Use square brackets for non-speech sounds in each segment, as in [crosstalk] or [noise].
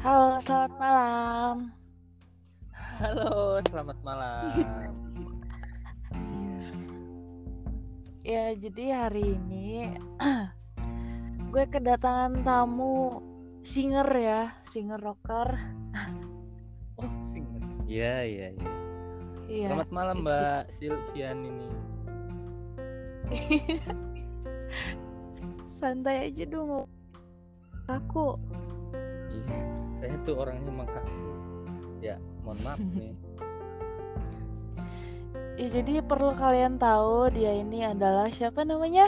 Halo, selamat malam. Halo, selamat malam. Ya, jadi hari ini [clears throat] gue kedatangan tamu singer ya, singer rocker. Oh, singer. Iya, iya, iya. Iya. Selamat malam, Mbak Silvian ini. [laughs] Santai aja dong. Aku. Tuh orangnya mengkaku. Ya, mohon maaf [laughs] nih. Ya, jadi perlu kalian tahu dia ini adalah siapa namanya?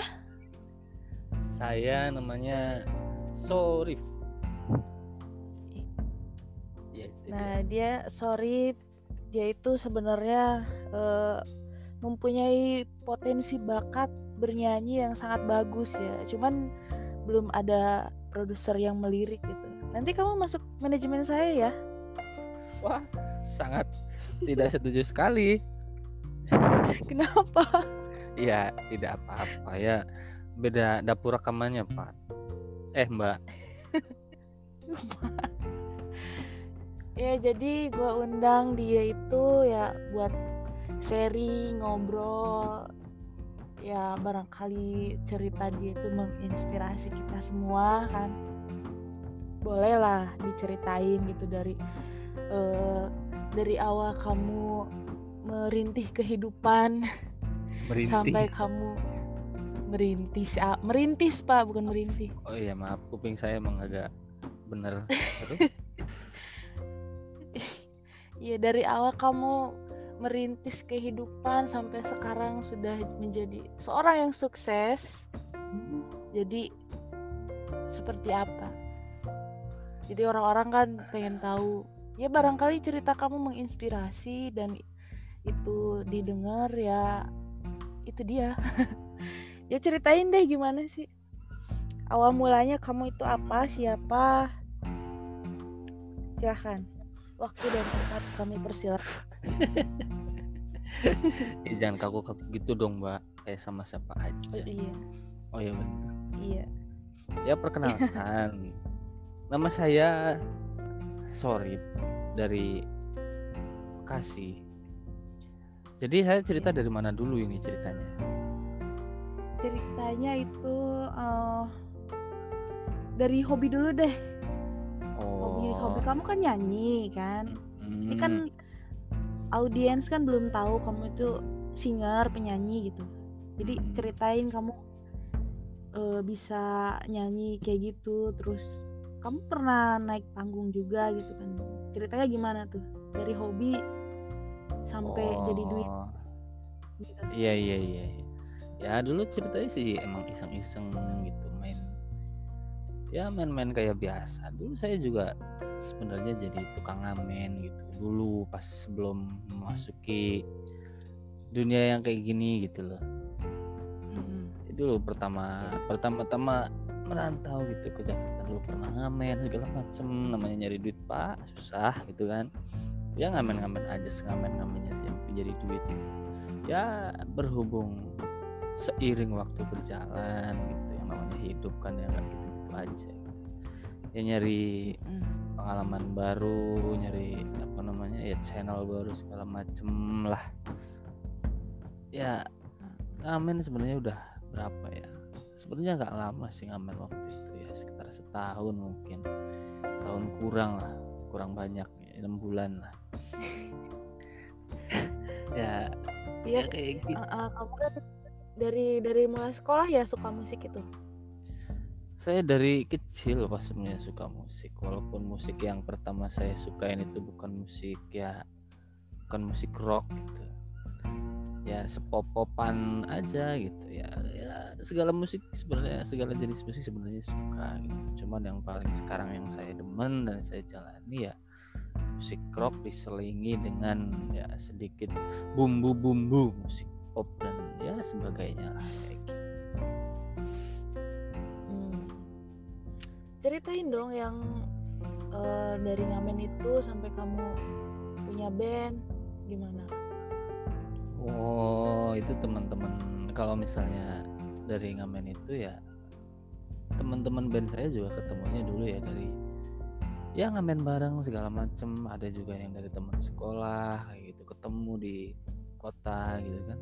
Saya namanya Sorif. Ya, itu dia. Nah, dia sorry dia itu sebenarnya eh, mempunyai potensi bakat bernyanyi yang sangat bagus ya. Cuman belum ada produser yang melirik gitu. Nanti kamu masuk manajemen saya ya. Wah, sangat tidak setuju sekali. [laughs] Kenapa? Iya, tidak apa-apa ya. Beda dapur rekamannya, Pak. Eh, Mbak. [laughs] Ya jadi gue undang dia itu ya buat seri ngobrol ya barangkali cerita dia itu menginspirasi kita semua kan boleh lah diceritain gitu dari eh, dari awal kamu merintih kehidupan Merintih. sampai kamu merintis ah, merintis pak bukan merintih Oh iya, maaf. Kuping saya emang agak bener. Terus? [laughs] Ya dari awal kamu merintis kehidupan sampai sekarang sudah menjadi seorang yang sukses. Jadi seperti apa? Jadi orang-orang kan pengen tahu. Ya barangkali cerita kamu menginspirasi dan itu didengar ya itu dia. [laughs] ya ceritain deh gimana sih? Awal mulanya kamu itu apa, siapa? Silahkan waktu dan tempat kami persilakan. [laughs] Ya, jangan kaku-kaku gitu dong, Mbak. Kayak sama siapa Oh, aja. iya, Oh iya benar. iya. Ya perkenalkan. [laughs] Nama saya Sorip dari Bekasi. Jadi saya cerita dari mana dulu ini ceritanya? Ceritanya itu eh, dari hobi dulu deh. Hobi hobi Oh. kamu kan nyanyi kan. Ini kan hmm, audiens kan belum tahu kamu itu singer, penyanyi gitu. Jadi Hmm. ceritain kamu eh, bisa nyanyi kayak gitu, terus kamu pernah naik panggung juga gitu kan. Ceritanya gimana tuh? Dari hobi sampai jadi duit oh, gitu. Iya iya iya. iya. Ya dulu ceritanya sih emang iseng-iseng gitu main. Ya main-main kayak biasa. Dulu saya juga sebenarnya jadi tukang ngamen gitu. Dulu pas sebelum memasuki dunia yang kayak gini gitu loh. Jadi dulu pertama pertama-tama merantau gitu ke Jakarta dulu pernah ngamen segala macem namanya nyari duit pak susah gitu kan ya ngamen-ngamen aja ngamen-ngamennya yang jadi duit gitu. ya berhubung seiring waktu berjalan gitu yang namanya hidup kan ya nggak gitu gitu aja ya nyari Mm. pengalaman baru nyari apa namanya ya channel baru segala macem lah ya ngamen sebenarnya udah berapa ya sebenarnya nggak lama sih ngamen waktu itu ya sekitar setahun mungkin. Setahun kurang lah kurang banyak ya, enam bulan lah. [laughs] Ya Iya, ya kayak gitu. Uh, uh, kamu kan dari dari mulai sekolah ya suka musik itu. saya dari kecil pas sebenarnya suka musik. Walaupun musik yang pertama saya sukain itu bukan musik ya bukan musik rock gitu ya sepop-popan aja gitu ya ya segala musik sebenarnya segala jenis musik sebenarnya suka gitu cuman yang paling sekarang yang saya demen dan saya jalani ya musik rock diselingi dengan ya sedikit bumbu-bumbu musik pop dan ya sebagainya lah kayak gitu. Hmm. Ceritain dong yang uh, dari ngamen itu sampai kamu punya band gimana? Oh, itu teman-teman kalau misalnya dari ngamen itu ya teman-teman band saya juga ketemunya dulu ya dari ya ngamen bareng segala macem. Ada juga yang dari teman sekolah kayak gitu ketemu di kota gitu kan.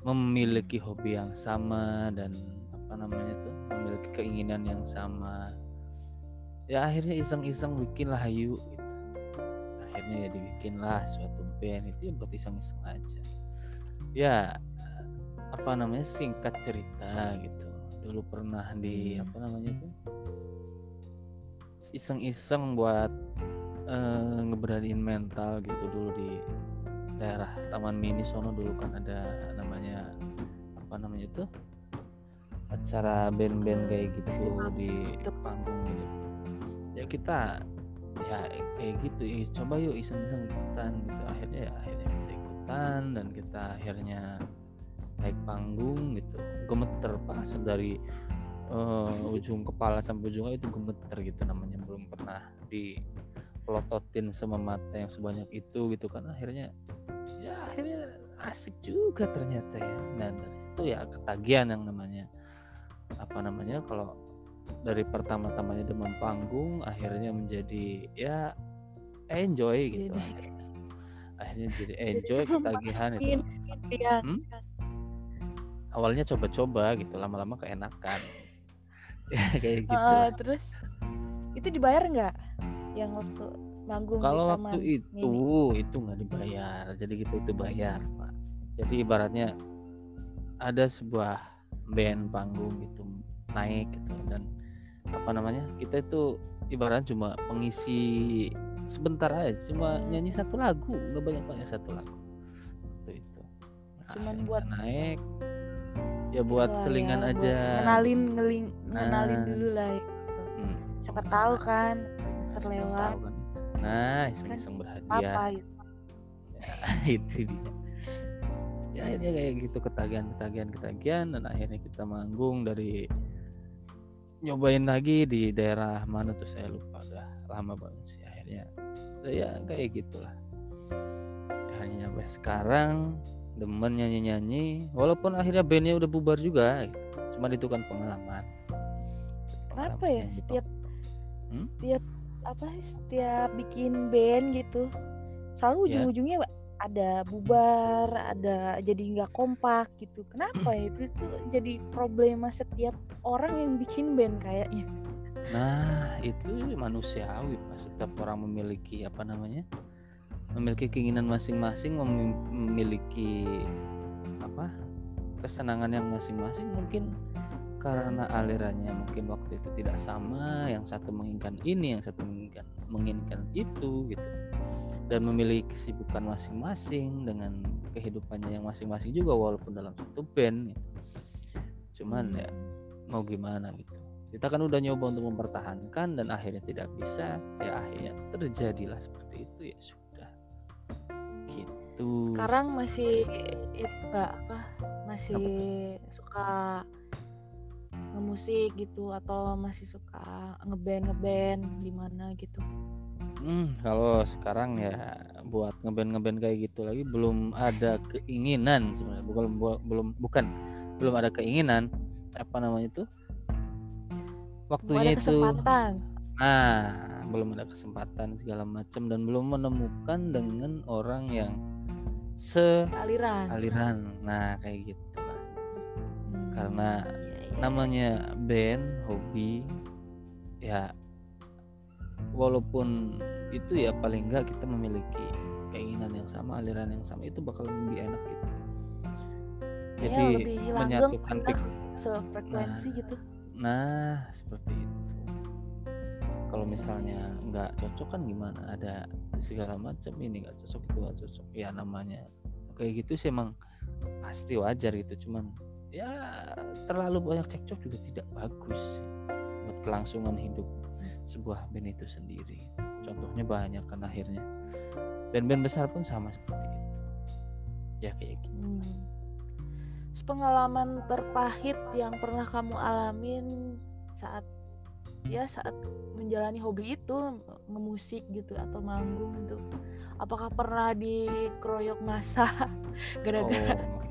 Memiliki hobi yang sama dan apa namanya tuh memiliki keinginan yang sama. Ya akhirnya iseng-iseng bikin lah hayu gitu. Akhirnya ya dibikinlah suatu band itu ya buat iseng-iseng aja. Ya apa namanya singkat cerita gitu. Dulu pernah di apa namanya tuh iseng-iseng buat uh, ngeberaniin mental gitu dulu di daerah Taman Mini sono. Dulu kan ada namanya apa namanya itu? Acara band-band kayak gitu di panggung gitu. Ya kita ya kayak gitu. Ya coba yuk iseng-iseng ikutan gitu. Akhirnya ya akhirnya kita ikutan dan kita akhirnya naik panggung gitu. Gemeter pas dari uh, ujung kepala sampai ujungnya itu gemeter gitu namanya. Belum pernah dipelototin sama mata yang sebanyak itu gitu kan. Akhirnya ya akhirnya asik juga ternyata ya. Dan dari situ ya ketagihan yang namanya apa namanya kalau dari pertama-tamanya demam panggung akhirnya menjadi ya enjoy gitu akhirnya, akhirnya jadi [laughs] enjoy ketagihan itu. ya. hmm? awalnya coba-coba gitu lama-lama keenakan. [laughs] Ya kayak gitu uh, terus? Itu dibayar nggak? Yang waktu manggung kalau waktu itu ini. itu nggak dibayar. Jadi kita itu bayar pak. Jadi ibaratnya ada sebuah band panggung gitu naik gitu dan apa namanya kita itu ibaratnya cuma pengisi sebentar aja cuma nyanyi satu lagu nggak banyak banyak satu lagu. Waktu itu. Nah, cuman buat naik. Ya buat ya, selingan ya, aja. ngenalin ngeling ngenalin nah, dulu lah gitu. hmm. siapa tahu kan terlewat. kan. nah kan berhadiah apa itu ya, itu dia. Ya akhirnya kayak gitu ketagihan ketagihan ketagihan dan akhirnya kita manggung dari nyobain lagi di daerah mana tuh saya lupa udah lama banget sih akhirnya ya kayak gitulah akhirnya sampai sekarang demen nyanyi-nyanyi walaupun akhirnya bandnya udah bubar juga gitu. cuma itu kan pengalaman apa ya setiap hmm? setiap apa setiap bikin band gitu selalu ya. Ada bubar ada jadi nggak kompak gitu. Kenapa ya? Itu itu jadi problema setiap orang yang bikin band kayaknya. Nah itu manusiawi pas setiap orang memiliki apa namanya memiliki keinginan masing-masing memiliki apa kesenangan yang masing-masing. Mungkin karena alirannya mungkin waktu itu tidak sama yang satu menginginkan ini yang satu menginginkan menginginkan itu gitu dan memiliki kesibukan masing-masing dengan kehidupannya yang masing-masing juga walaupun dalam satu band gitu. cuman ya mau gimana gitu. Kita kan udah nyoba untuk mempertahankan dan akhirnya tidak bisa ya akhirnya terjadilah seperti itu ya gitu. Sekarang masih itu apa masih apa? suka ngemusik gitu atau masih suka ngeband ngeband di mana gitu Hmm, kalau sekarang ya buat ngeband ngeband kayak gitu lagi belum ada keinginan sebenarnya. Bukan belum bukan. Belum ada keinginan apa namanya itu? Waktunya itu nah belum ada kesempatan segala macam dan belum menemukan dengan orang yang se aliran. aliran. Nah kayak gitu lah hmm. karena ya, ya. namanya band hobi ya walaupun itu ya paling enggak kita memiliki keinginan yang sama aliran yang sama itu bakal lebih enak gitu. Iya, jadi ya, menyatukan sefrekuensi nah, gitu. Nah seperti itu. Kalau misalnya nggak cocok kan gimana? Ada segala macam ini nggak cocok itu nggak cocok. Ya namanya kayak gitu sih emang pasti wajar gitu. Cuman ya terlalu banyak cekcok juga tidak bagus buat kelangsungan hidup sebuah band itu sendiri. Contohnya banyak kan akhirnya. Band-band besar pun sama seperti itu. Ya kayak gitu. Hmm. pengalaman terpahit yang pernah kamu alamin saat ya saat menjalani hobi itu ngemusik gitu atau manggung gitu apakah pernah dikeroyok masa [laughs] gara-gara oh.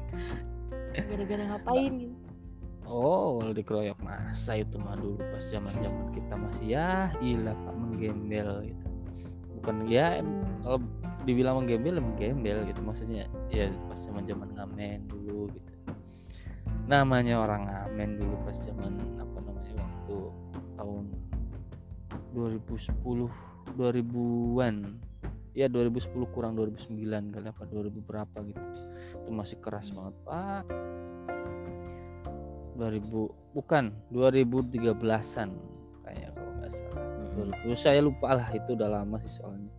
gara-gara ngapain gitu oh dikeroyok masa itu mah dulu pas zaman zaman kita masih ya gila pak menggembel gitu. Bukan ya kalau dibilang menggembel ya menggembel gitu. Maksudnya ya pas zaman zaman ngamen dulu gitu. Namanya orang ngamen dulu pas zaman apa namanya waktu tahun 2010 2000-an ya 2010 kurang 2009 kali apa 2000 berapa gitu. Itu masih keras banget pak 2000 bukan 2013an kayaknya kalau nggak salah. 2000 saya lupa lah itu udah lama sih soalnya.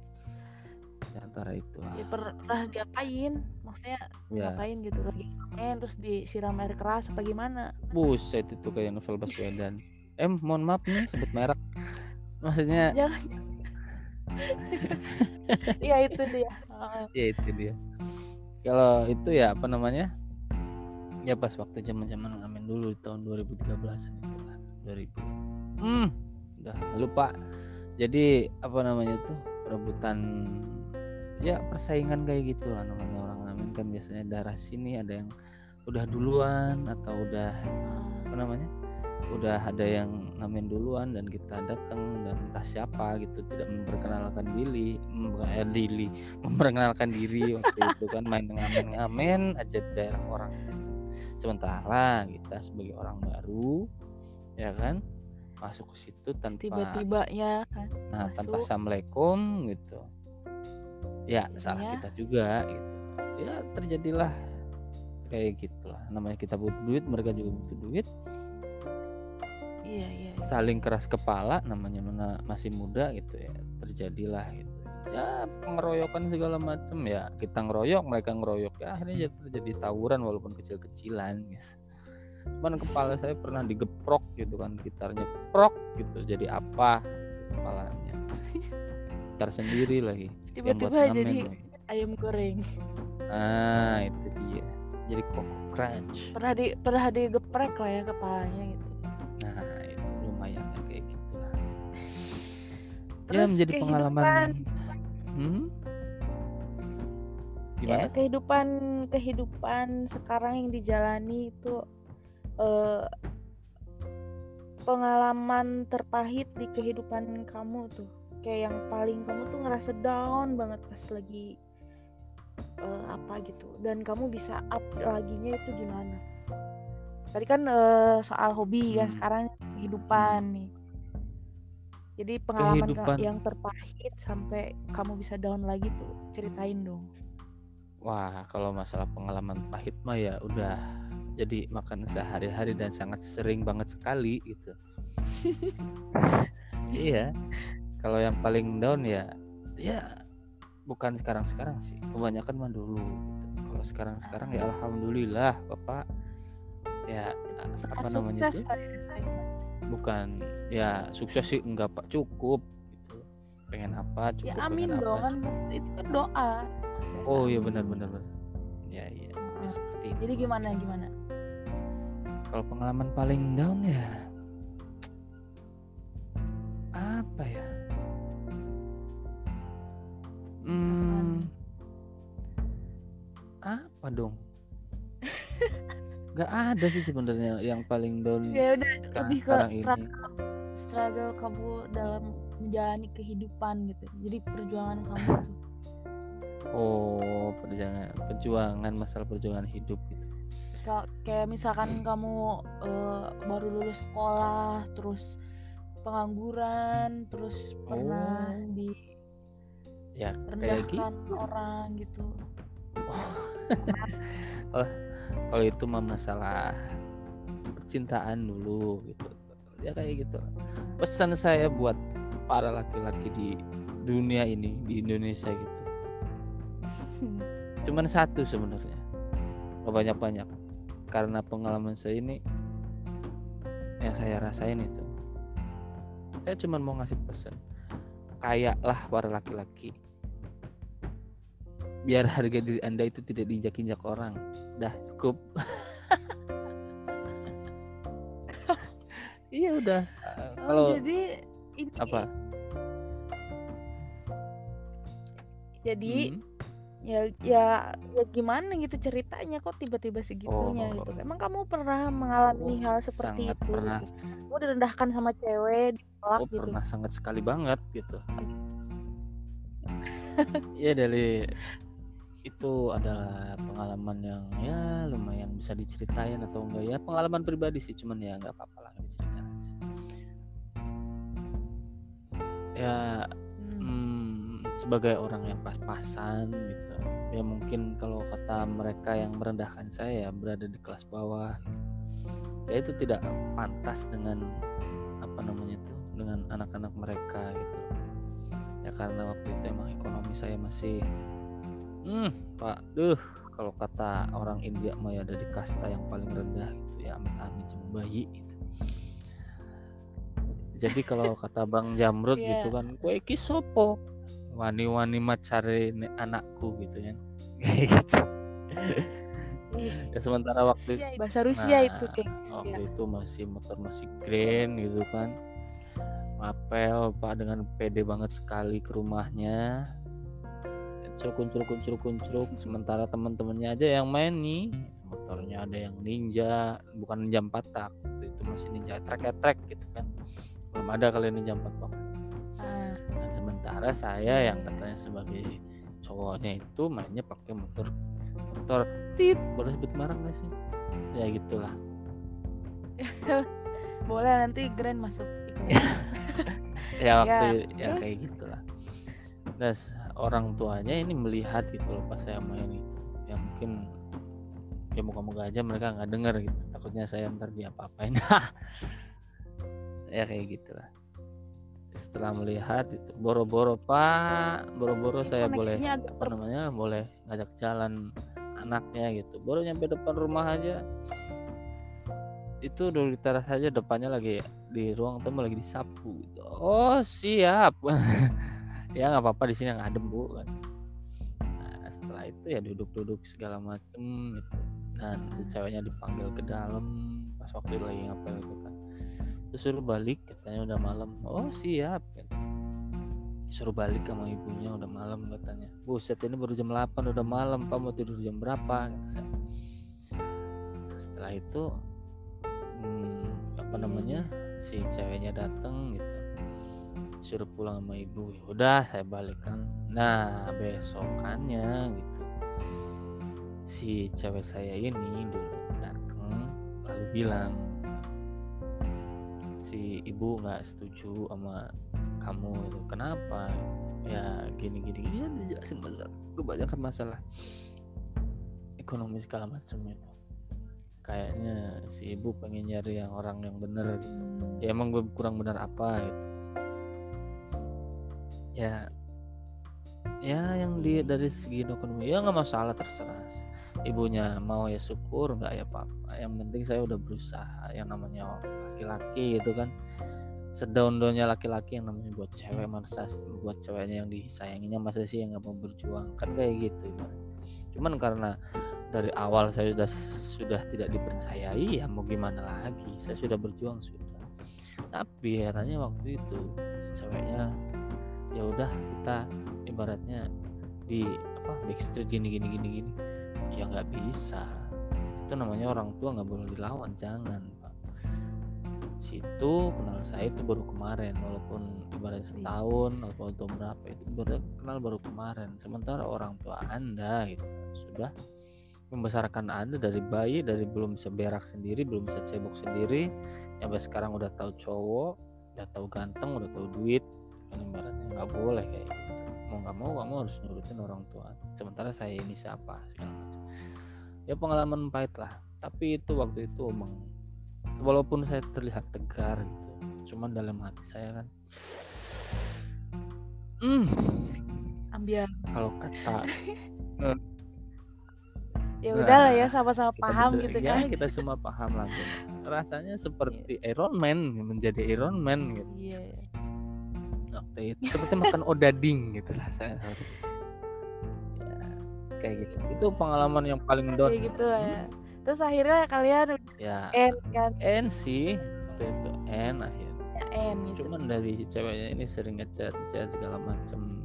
Di antara itu. Ya, pernah diapain? Maksudnya ya. ngapain gitu? Lagi main terus disiram air keras apa gimana? Buset itu kayak novel Baswedan. Eh mohon maaf nih sebut merek. Maksudnya [laughs] jangan. [laughs] Iya itu dia. Heeh. ya itu dia. Kalau itu ya apa namanya ya pas waktu zaman zaman ngamen dulu di tahun 2013 itu lah 2000 hmm. Udah lupa. Jadi apa namanya tuh perebutan ya persaingan kayak gitu lah namanya orang ngamen kan biasanya darah sini ada yang udah duluan atau udah apa namanya udah ada yang ngamen duluan dan kita datang dan entah siapa gitu tidak memperkenalkan diri eh, diri memperkenalkan diri waktu [laughs] itu kan main ngamen-ngamen aja daerah orang sementara kita sebagai orang baru ya kan? Masuk ke situ tanpa tiba-tiba ya kan nah, tanpa assalamualaikum gitu. Ya salah Jadinya? kita juga gitu. Ya terjadilah kayak gitulah. Namanya kita butuh duit mereka juga butuh duit. Iya iya. Saling keras kepala namanya mana masih muda gitu ya terjadilah gitu ya pengeroyokan segala macem ya. Kita ngeroyok mereka ngeroyok. Ya akhirnya jadi terjadi tawuran walaupun kecil-kecilan gitu. cuman kepala saya pernah digeprok gitu kan gitarnya prok gitu. Jadi apa gitu kepalanya? Gitar sendiri lagi. Tiba-tiba jadi lagi. ayam goreng. Ah itu dia. Jadi koko crunch. Pernah di pernah digeprek lah ya kepalanya gitu. Nah itu lumayan ya kayak gitulah. Ya Terus menjadi pengalaman hmm? ya kehidupan kehidupan sekarang yang dijalani itu eh, pengalaman terpahit di kehidupan kamu tuh. Kayak yang paling kamu tuh ngerasa down banget pas lagi eh, apa gitu. Dan kamu bisa up laginya itu gimana? Tadi kan eh, soal hobi kan Hmm. sekarang kehidupan nih jadi pengalaman Kehidupan. yang terpahit sampai kamu bisa down lagi tuh ceritain dong Wah, kalau masalah pengalaman pahit mah ya udah jadi makan sehari-hari dan sangat sering banget sekali gitu. [laughs] iya. Kalau yang paling down ya ya bukan sekarang-sekarang sih. Kebanyakan mah dulu gitu. Kalau sekarang-sekarang ya alhamdulillah, Bapak. Ya apa namanya sukses itu? lah ya. Bukan ya sukses sih enggak Pak, cukup gitu. Pengen apa? Cukup ya amin pengen dong apa. kan itu kan doa Sukses, Oh iya benar benar benar. Ya iya, ya, Heeh. seperti itu. jadi gimana gimana Kalau pengalaman paling down ya apa ya? Hmm, apa dong? Gak ada sih sebenarnya yang paling down ya udah lebih ke struggle, struggle kamu dalam menjalani kehidupan gitu jadi perjuangan kamu. Oh, perjuangan, perjuangan masalah perjuangan hidup gitu. Ka- kayak misalkan kamu eh, baru lulus sekolah terus pengangguran terus pernah Oh. di Ya kayak gitu. orang gitu [laughs] Kalau itu mah masalah percintaan dulu gitu. Ya kayak gitu. Pesan saya buat para laki-laki di dunia ini di Indonesia gitu. [laughs] Cuman satu sebenarnya. Gak banyak-banyak. Karena pengalaman saya ini yang saya rasain itu. Saya cuman mau ngasih pesan. Kayaklah para laki-laki. Biar harga diri Anda itu tidak diinjak-injak orang. Dah cukup. [laughs] iya udah. Uh, oh Kalau jadi ini apa? jadi Hmm, ya ya ya gimana gitu ceritanya kok tiba-tiba segitunya Oh. gitu emang kamu pernah mengalami Oh, hal seperti sangat itu pernah. kamu direndahkan sama cewek ditolak Oh gitu pernah sangat sekali banget gitu. [laughs] ya dari itu adalah pengalaman yang ya lumayan bisa diceritain atau enggak ya pengalaman pribadi sih cuman ya nggak apa-apa lah diceritain aja. Ya Hmm. hmm, sebagai orang yang pas-pasan gitu ya mungkin kalau kata mereka yang merendahkan saya ya berada di kelas bawah ya itu tidak pantas dengan apa namanya itu dengan anak-anak mereka gitu ya karena waktu itu emang ekonomi saya masih hmm pak. Duh kalau kata orang India mah ya dari kasta yang paling rendah gitu ya amit amit cuma bayi gitu. jadi kalau [laughs] kata Bang Jamrud Iya. gitu kan kue iki sopo? Wani-wani macari ne- anakku gitu kan [laughs] kayak gitu. Ya sementara waktu itu. Bahasa Rusia Nah, itu kayak waktu ya. itu masih motor masih grand gitu kan. Mapel pak dengan pede banget sekali ke rumahnya curuk curuk curuk curuk sementara teman-temannya aja yang main nih. Motornya ada yang ninja bukan ninja empat tak itu masih ninja trek trek gitu kan. Belum ada kali ninja empat tak Ah, dan sementara saya yang katanya sebagai cowoknya itu mainnya pakai motor motor tit boleh sebut merek nggak sih? Ya gitulah. [laughs] Boleh nanti Grand masuk [laughs] ya waktu ya, terus? kayak gitulah. Dan s- orang tuanya ini melihat gitu loh pas saya main itu. Ya mungkin ya moga-moga aja mereka nggak denger gitu. Takutnya saya ntar diapa-apain. [laughs] Ya kayak gitulah. Setelah melihat itu boro-boro pak. Boro-boro saya boleh apa namanya boleh ngajak jalan anaknya gitu. Baru nyampe depan rumah aja. Itu dulu di teras aja depannya lagi di ruang tamu lagi disapu gitu. oh siap [laughs] ya nggak apa-apa di sini yang adem bu kan. Nah, setelah itu ya duduk-duduk segala macem gitu. Dan si ceweknya dipanggil ke dalam pas waktu itu lagi ngapain itu kan. Terus suruh balik katanya udah malam. Oh siap gitu. suruh balik sama ibunya udah malam katanya. Buset ini baru jam 8 udah malam pak. Mau tidur jam berapa saya. setelah itu hmm, apa namanya si ceweknya datang gitu suruh pulang sama ibu ya udah saya balik kan. Nah besokannya gitu si cewek saya ini dulu datang lalu bilang si ibu nggak setuju sama kamu itu kenapa? Ya gini gini gini dijelasin masalah kebanyakan masalah ekonomi segala macam itu. Kayaknya si ibu pengen nyari yang orang yang bener gitu. Ya emang gue kurang benar apa gitu ya ya yang di dari segi ekonomi ya nggak masalah terserah ibunya mau ya syukur nggak ya apa-apa. Yang penting saya udah berusaha yang namanya laki-laki itu kan. Sedaun-daunnya laki-laki yang namanya buat cewek masa buat ceweknya yang disayanginya masa sih yang nggak mau berjuang? Kan kayak gitu cuman karena dari awal saya sudah sudah tidak dipercayai ya mau gimana lagi? Saya sudah berjuang sudah. Tapi herannya waktu itu ceweknya ya udah kita ibaratnya di apa backstreet gini gini gini gini. Ya nggak bisa. Itu namanya orang tua nggak boleh dilawan jangan pak. Situ kenal saya itu baru kemarin walaupun ibaratnya setahun atau atau berapa itu baru kenal baru kemarin. Sementara orang tua anda gitu sudah membesarkan anda dari bayi dari belum bisa berak sendiri belum bisa cebok sendiri sampai sekarang udah tahu cowok udah tahu ganteng udah tahu duit ibaratnya nggak boleh kayak gitu. Mau nggak mau kamu harus nurutin orang tua. Sementara saya ini siapa segala macam. Ya pengalaman pahit lah. Tapi itu waktu itu emang walaupun saya terlihat tegar gitu cuman dalam hati saya kan hmm. Ambil. Kalau kata [laughs] ya Nah, udahlah ya sama-sama paham gitu ya, kan. kita semua paham lah gitu. rasanya seperti Iron Man menjadi Iron Man gitu. Iya waktu itu. Seperti makan odading gitu rasanya. [laughs] Ya, kayak gitu. Itu pengalaman yang paling down kayak gitu lah ya. Terus akhirnya kalian ya. End kan? N sih. Waktu itu N akhirnya ya end gitu. Cuman dari ceweknya ini sering ngechat chat segala macem.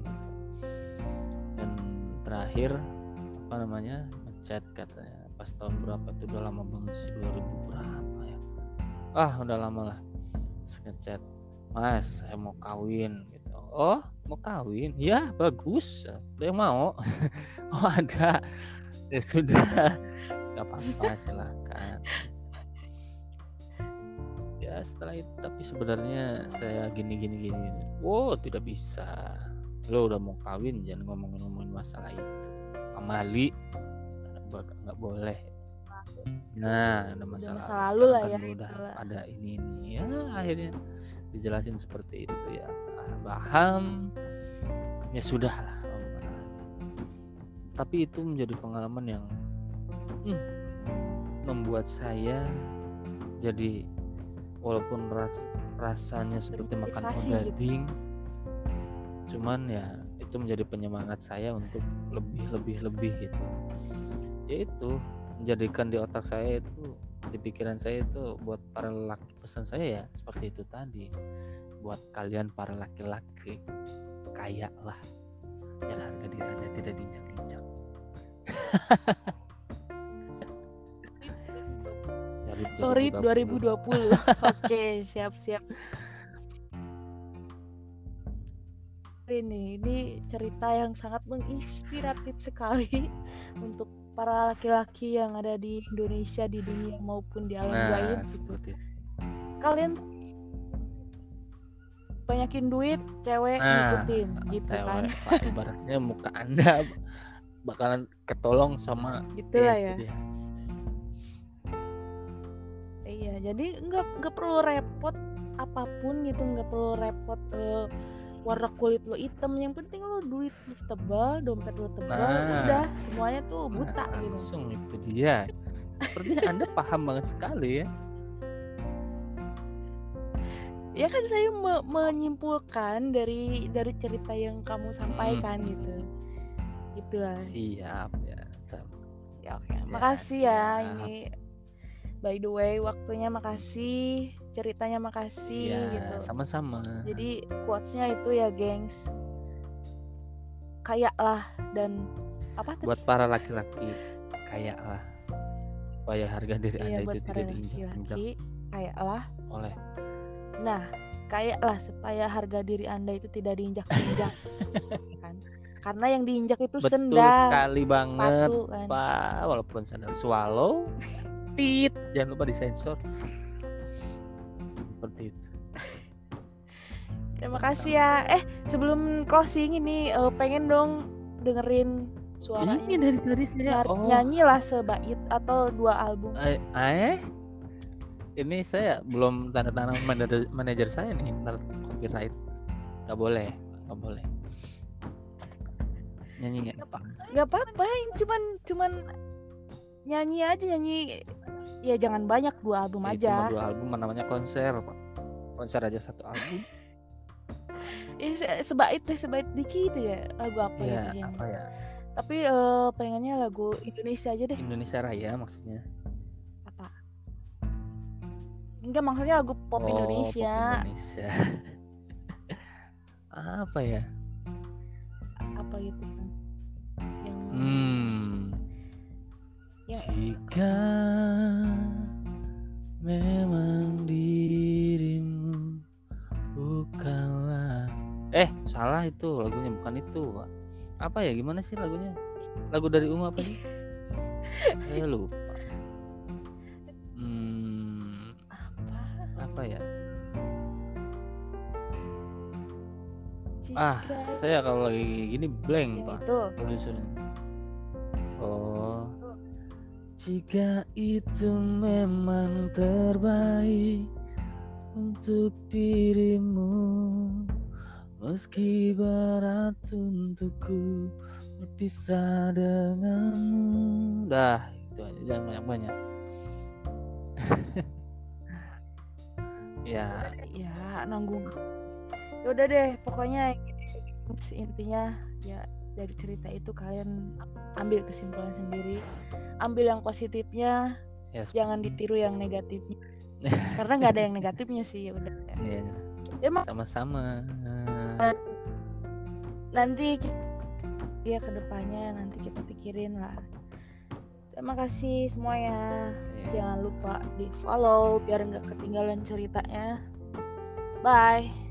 Dan terakhir apa namanya ngechat katanya pas tahun berapa tuh? Udah lama banget sih 2000 berapa ya? Ah udah lama lah. Ngechat mas saya mau kawin gitu oh mau kawin? Ya bagus. Ada yang mau? [laughs] Oh ada. Ya sudah. Nggak apa-apa silahkan. Ya setelah itu tapi sebenarnya saya gini gini gini oh tidak bisa. Lo udah mau kawin jangan ngomongin ngomongin masalah itu. Amali nggak boleh. Nah ada masalah, masa lalu lah Sekarang ya, kan udah itu lah. ada ini ini ya akhirnya dijelasin seperti itu ya. Ah, paham. Ya sudah lah tapi itu menjadi pengalaman yang hmm, membuat saya jadi walaupun ras- rasanya seperti makan gitu. odading cuman ya itu menjadi penyemangat saya untuk lebih lebih lebih gitu. Ya itu menjadikan di otak saya itu di pikiran saya itu buat para lelaki pesan saya ya seperti itu tadi. Buat kalian para laki-laki kaya lah. Biar harga diri anda tidak diinjak-injak. [laughs] Sorry 2020. 2020 [laughs] oke siap siap. Ini ini cerita yang sangat menginspiratif sekali [laughs] untuk para laki-laki yang ada di Indonesia di dunia maupun di alam nah gaib gitu. seperti itu. kalian banyakin duit cewek Nah, ngikutin gitu Cewek, kan Pak, ibaratnya muka anda [laughs] bakalan ketolong sama gitulah itu ya dia. iya jadi nggak nggak perlu repot apa pun gitu nggak perlu repot eh, warna kulit lo hitam yang penting lo duit lo tebal dompet lo tebal Nah. udah semuanya tuh Nah, buta gitu. langsung itu dia. Sepertinya anda paham banget sekali ya. Ya kan saya me- menyimpulkan dari dari cerita yang kamu sampaikan Hmm. gitu. Itulah. Siap ya. Ya oke. makasih ya siap. ini by the way waktunya makasih ceritanya makasih ya gitu. sama-sama. Jadi quotesnya itu ya gengs. Kayak lah dan apa tadi buat para laki-laki kayak lah. Supaya harga diri Iya, anda buat itu para tidak diinjak-injak. laki-laki kayak lah. Oleh. Nah kayak lah supaya harga diri anda itu tidak diinjak-injak [laughs] kan? Karena yang diinjak itu betul sendal sekali banget sepatu kan? Pak. Walaupun sandal swallow tit. jangan lupa disensor seperti itu [laughs] terima kasih ya. Eh sebelum closing ini eh, pengen dong dengerin suaranya ini dari tadi saya. Oh. nyanyilah sebait atau dua album. Eh, eh? Ini saya belum tanda tangan manajer, manajer saya nih ntar copyright. Nggak boleh nggak boleh. Nyanyi nggak? Nggak apa-apa yang cuman cuman nyanyi aja nyanyi. Ya jangan banyak dua album Ya, aja. dua album namanya konser Pak. Konser aja satu album. Eh, [laughs] se- sebait deh sebait dikit ya lagu apa ya apa ya? Tapi eh, pengennya lagu Indonesia aja deh. Indonesia Raya maksudnya. Apa? Enggak maksudnya lagu pop Oh, Indonesia pop Indonesia. [laughs] Apa ya? Apa gitu kan? Yang hmm. Yang jika salah itu lagunya bukan itu. Apa ya gimana sih lagunya? Lagu dari Ungu apa sih? [laughs] Saya lupa. Hmm apa apa ya? Jika ah saya kalau lagi gini blank yang pak produsernya. Oh. Jika itu memang terbaik untuk dirimu meski berat untukku berpisah denganmu. Dah itu aja. Jangan banyak banyak [laughs] ya. Ya nanggung. Ya udah deh pokoknya intinya ya dari cerita itu kalian ambil kesimpulan sendiri. Ambil yang positifnya. Ya jangan ditiru yang negatifnya. [laughs] Karena nggak ada yang negatifnya sih ya udah. Ya, emang sama-sama nanti ki- ya ke depannya nanti kita pikirin lah. Terima kasih semuanya Iya. jangan lupa di follow biar nggak ketinggalan ceritanya. Bye